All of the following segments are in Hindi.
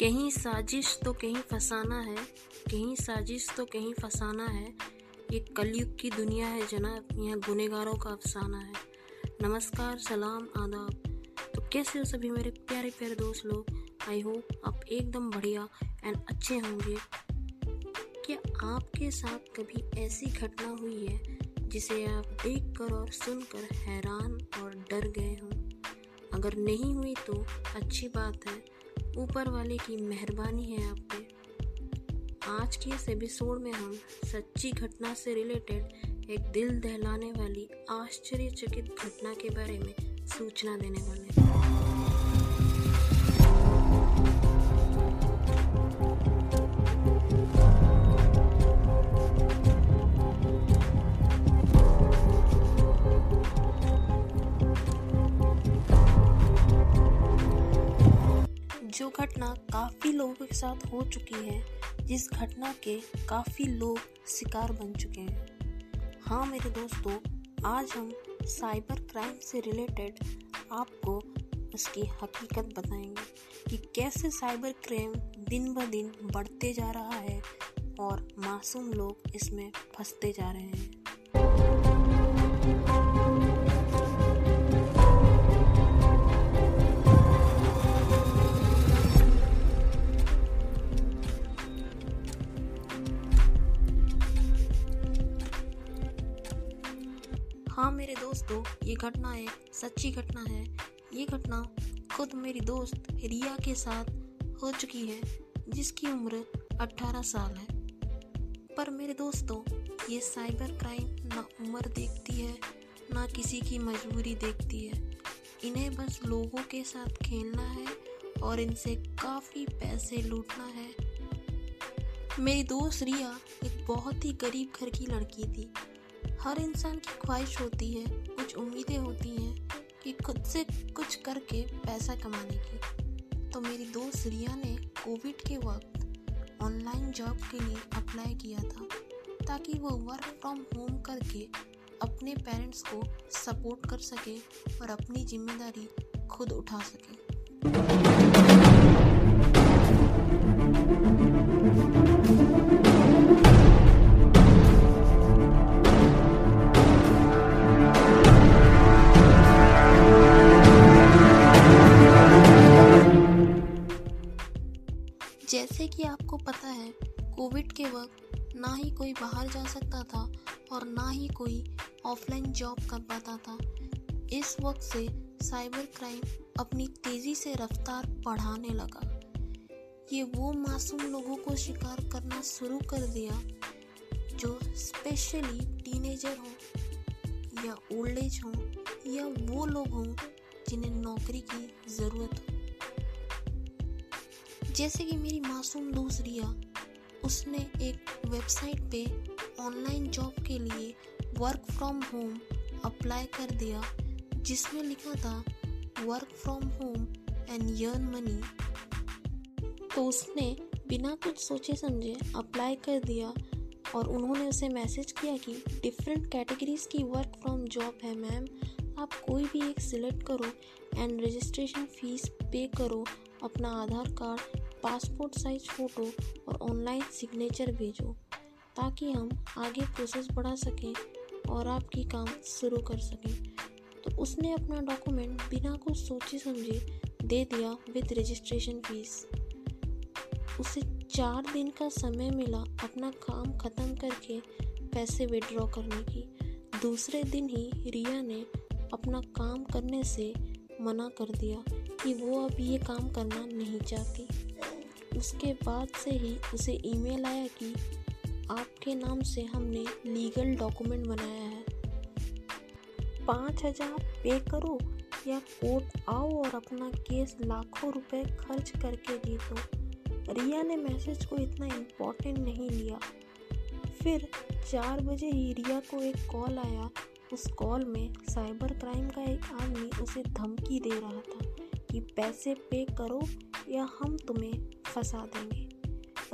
कहीं साजिश तो कहीं फसाना है, कहीं साजिश तो कहीं फसाना है। ये कलयुग की दुनिया है जनाब, यह गुनेगारों का अफसाना है। नमस्कार, सलाम, आदाब। तो कैसे हो सभी मेरे प्यारे प्यारे दोस्त लोग? आई होप आप एकदम बढ़िया एंड अच्छे होंगे। क्या आपके साथ कभी ऐसी घटना हुई है जिसे आप देख कर और सुनकर हैरान और डर गए हों? अगर नहीं हुई तो अच्छी बात है ऊपर वाले की मेहरबानी है आप पे। आज के इस एपिसोड में हम सच्ची घटना से रिलेटेड एक दिल दहलाने वाली आश्चर्यचकित घटना के बारे में सूचना देने वाले हैं। जो घटना काफ़ी लोगों के साथ हो चुकी है, जिस घटना के काफ़ी लोग शिकार बन चुके हैं। हाँ मेरे दोस्तों, आज हम साइबर क्राइम से रिलेटेड आपको उसकी हकीकत बताएँगे कि कैसे साइबर क्राइम दिन ब दिन बढ़ते जा रहा है और मासूम लोग इसमें फंसते जा रहे हैं। दोस्तों, ये घटना एक सच्ची घटना है। ये घटना खुद मेरी दोस्त रिया के साथ हो चुकी है, जिसकी उम्र 18 साल है। पर मेरे दोस्तों, ये साइबर क्राइम ना उम्र देखती है, ना किसी की मजबूरी देखती है। इन्हें बस लोगों के साथ खेलना है और इनसे काफ़ी पैसे लूटना है। मेरी दोस्त रिया एक बहुत ही गरीब घर की लड़की थी। हर इंसान की ख्वाहिश होती है, कुछ उम्मीदें होती हैं कि खुद से कुछ करके पैसा कमाने की। तो मेरी दोस्त रिया ने कोविड के वक्त ऑनलाइन जॉब के लिए अप्लाई किया था, ताकि वो वर्क फ्रॉम होम करके अपने पेरेंट्स को सपोर्ट कर सके और अपनी ज़िम्मेदारी खुद उठा सके। जैसे कि आपको पता है, कोविड के वक्त ना ही कोई बाहर जा सकता था और ना ही कोई ऑफलाइन जॉब कर पाता था। इस वक्त से साइबर क्राइम अपनी तेज़ी से रफ्तार बढ़ाने लगा। ये वो मासूम लोगों को शिकार करना शुरू कर दिया, जो स्पेशली टीनेजर हों या ओल्ड एज हों या वो लोग हों जिन्हें नौकरी की ज़रूरत हो जैसे कि मेरी मासूम दोस्त रिया उसने एक वेबसाइट पे ऑनलाइन जॉब के लिए वर्क फ्रॉम होम अप्लाई कर दिया, जिसमें लिखा था work from home and earn money तो उसने बिना कुछ सोचे समझे अप्लाई कर दिया और उन्होंने उसे मैसेज किया कि डिफरेंट कैटेगरीज की वर्क फ्रॉम जॉब है मैम आप कोई भी एक सिलेक्ट करो एंड रजिस्ट्रेशन फ़ीस पे करो, अपना Aadhaar card passport size photo और ऑनलाइन सिग्नेचर भेजो, ताकि हम आगे प्रोसेस बढ़ा सकें और आपकी काम शुरू कर सकें। तो उसने अपना डॉक्यूमेंट बिना कुछ सोचे समझे दे दिया विद रजिस्ट्रेशन फ़ीस उसे चार दिन का समय मिला अपना काम ख़त्म करके पैसे विड्रॉ करने की। दूसरे दिन ही रिया ने अपना काम करने से मना कर दिया कि वो अब ये काम करना नहीं चाहती। उसके बाद से ही उसे ईमेल आया कि आपके नाम से हमने लीगल डॉक्यूमेंट बनाया है। पाँच हज़ार पे करो या कोर्ट आओ और अपना केस लाखों रुपए खर्च करके जीतो रिया ने मैसेज को इतना इम्पोर्टेंट नहीं लिया। फिर चार बजे ही रिया को एक कॉल आया। उस कॉल में साइबर क्राइम का एक आदमी उसे धमकी दे रहा था कि पैसे पे करो या हम तुम्हें फंसा देंगे।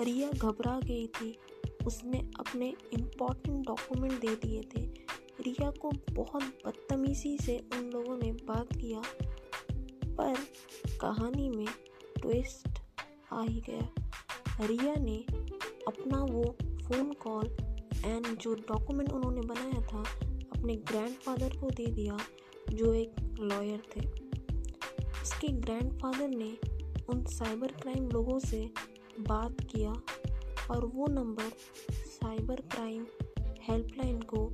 रिया घबरा गई थी। उसने अपने इम्पोर्टेंट डॉक्यूमेंट दे दिए थे। रिया को बहुत बदतमीजी से उन लोगों ने बात किया। पर कहानी में ट्विस्ट आ ही गया। रिया ने अपना वो फ़ोन कॉल एंड जो डॉक्यूमेंट उन्होंने बनाया था, अपने ग्रैंडफादर को दे दिया, जो एक लॉयर थे। इसके ग्रैंडफादर ने उन साइबर क्राइम लोगों से बात किया और वो नंबर साइबर क्राइम हेल्पलाइन को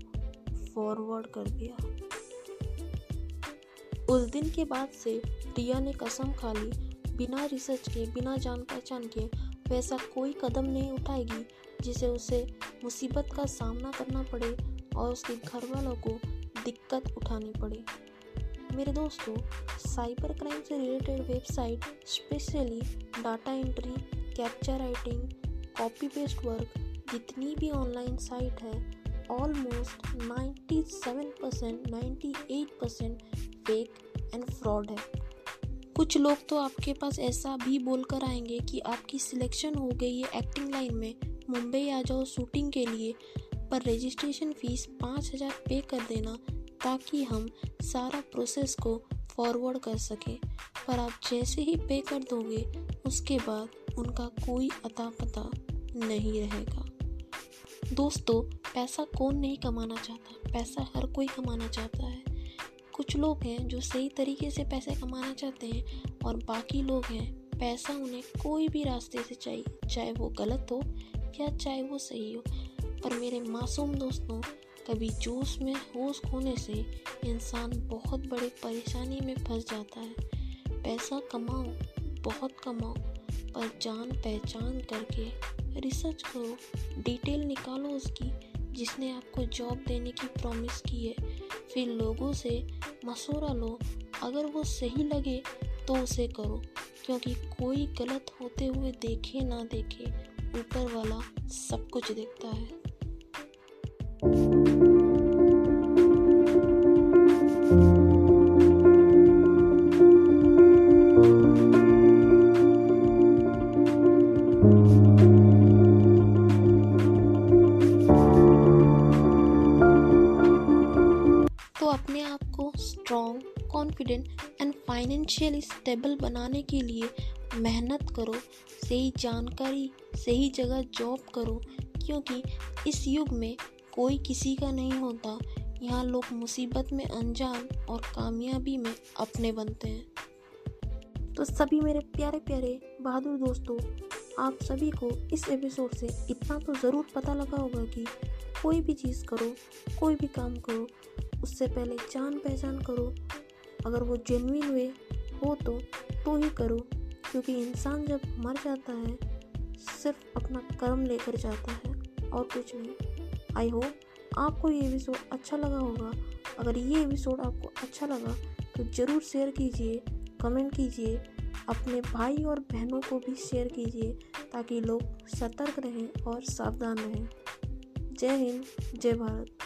फॉरवर्ड कर दिया। उस दिन के बाद से रिया ने कसम खा ली। बिना रिसर्च के, बिना जान पहचान के वैसा कोई कदम नहीं उठाएगी जिसे उसे मुसीबत का सामना करना पड़े और उसके घर वालों को दिक्कत उठानी पड़े। मेरे दोस्तों साइबर क्राइम से related website specially data entry captcha writing copy paste work जितनी भी ऑनलाइन साइट है almost 97 percent ninety percent fake and fraud है। कुछ लोग तो आपके पास ऐसा भी बोलकर आएँगे कि आपकी सिलेक्शन हो गई है एक्टिंग लाइन में, मुंबई आ जाओ शूटिंग के लिए, पर रजिस्ट्रेशन फ़ीस पाँच हज़ार पे कर देना ताकि हम सारा प्रोसेस को फॉरवर्ड कर सकें। पर आप जैसे ही पे कर दोगे, उसके बाद उनका कोई अता पता नहीं रहेगा। दोस्तों, पैसा कौन नहीं कमाना चाहता? पैसा हर कोई कमाना चाहता है। कुछ लोग हैं जो सही तरीके से पैसे कमाना चाहते हैं और बाकी लोग हैं, पैसा उन्हें कोई भी रास्ते से चाहिए चाहे वो गलत हो या चाहे वो सही हो। पर मेरे मासूम दोस्तों कभी जोश में होश खोने से इंसान बहुत बड़े परेशानी में फंस जाता है। पैसा कमाओ, बहुत कमाओ, पर जान पहचान करके रिसर्च करो डिटेल निकालो उसकी, जिसने आपको जॉब देने की प्रॉमिस की है। फिर लोगों से मशवरा लो, अगर वो सही लगे तो उसे करो, क्योंकि कोई गलत होते हुए देखे ना देखे, ऊपर वाला सब कुछ देखता है। Strong confident and financially stable बनाने के लिए मेहनत करो, सही जानकारी, सही जगह जॉब करो, क्योंकि इस युग में कोई किसी का नहीं होता। यहाँ लोग मुसीबत में अनजान और कामयाबी में अपने बनते हैं। तो सभी मेरे प्यारे प्यारे बहादुर दोस्तों, आप सभी को इस एपिसोड से इतना तो ज़रूर पता लगा होगा कि कोई भी चीज़ करो, कोई भी काम करो, उससे पहले जान पहचान करो। अगर वो जेनुइन वे हो तो तो ही करो। क्योंकि इंसान जब मर जाता है, सिर्फ़ अपना कर्म लेकर जाता है और कुछ नहीं। आई होप आपको ये एपिसोड अच्छा लगा होगा। अगर ये एपिसोड आपको अच्छा लगा तो ज़रूर शेयर कीजिए कमेंट कीजिए, अपने भाई और बहनों को भी शेयर कीजिए, ताकि लोग सतर्क रहें और सावधान रहें। जय हिंद जय भारत।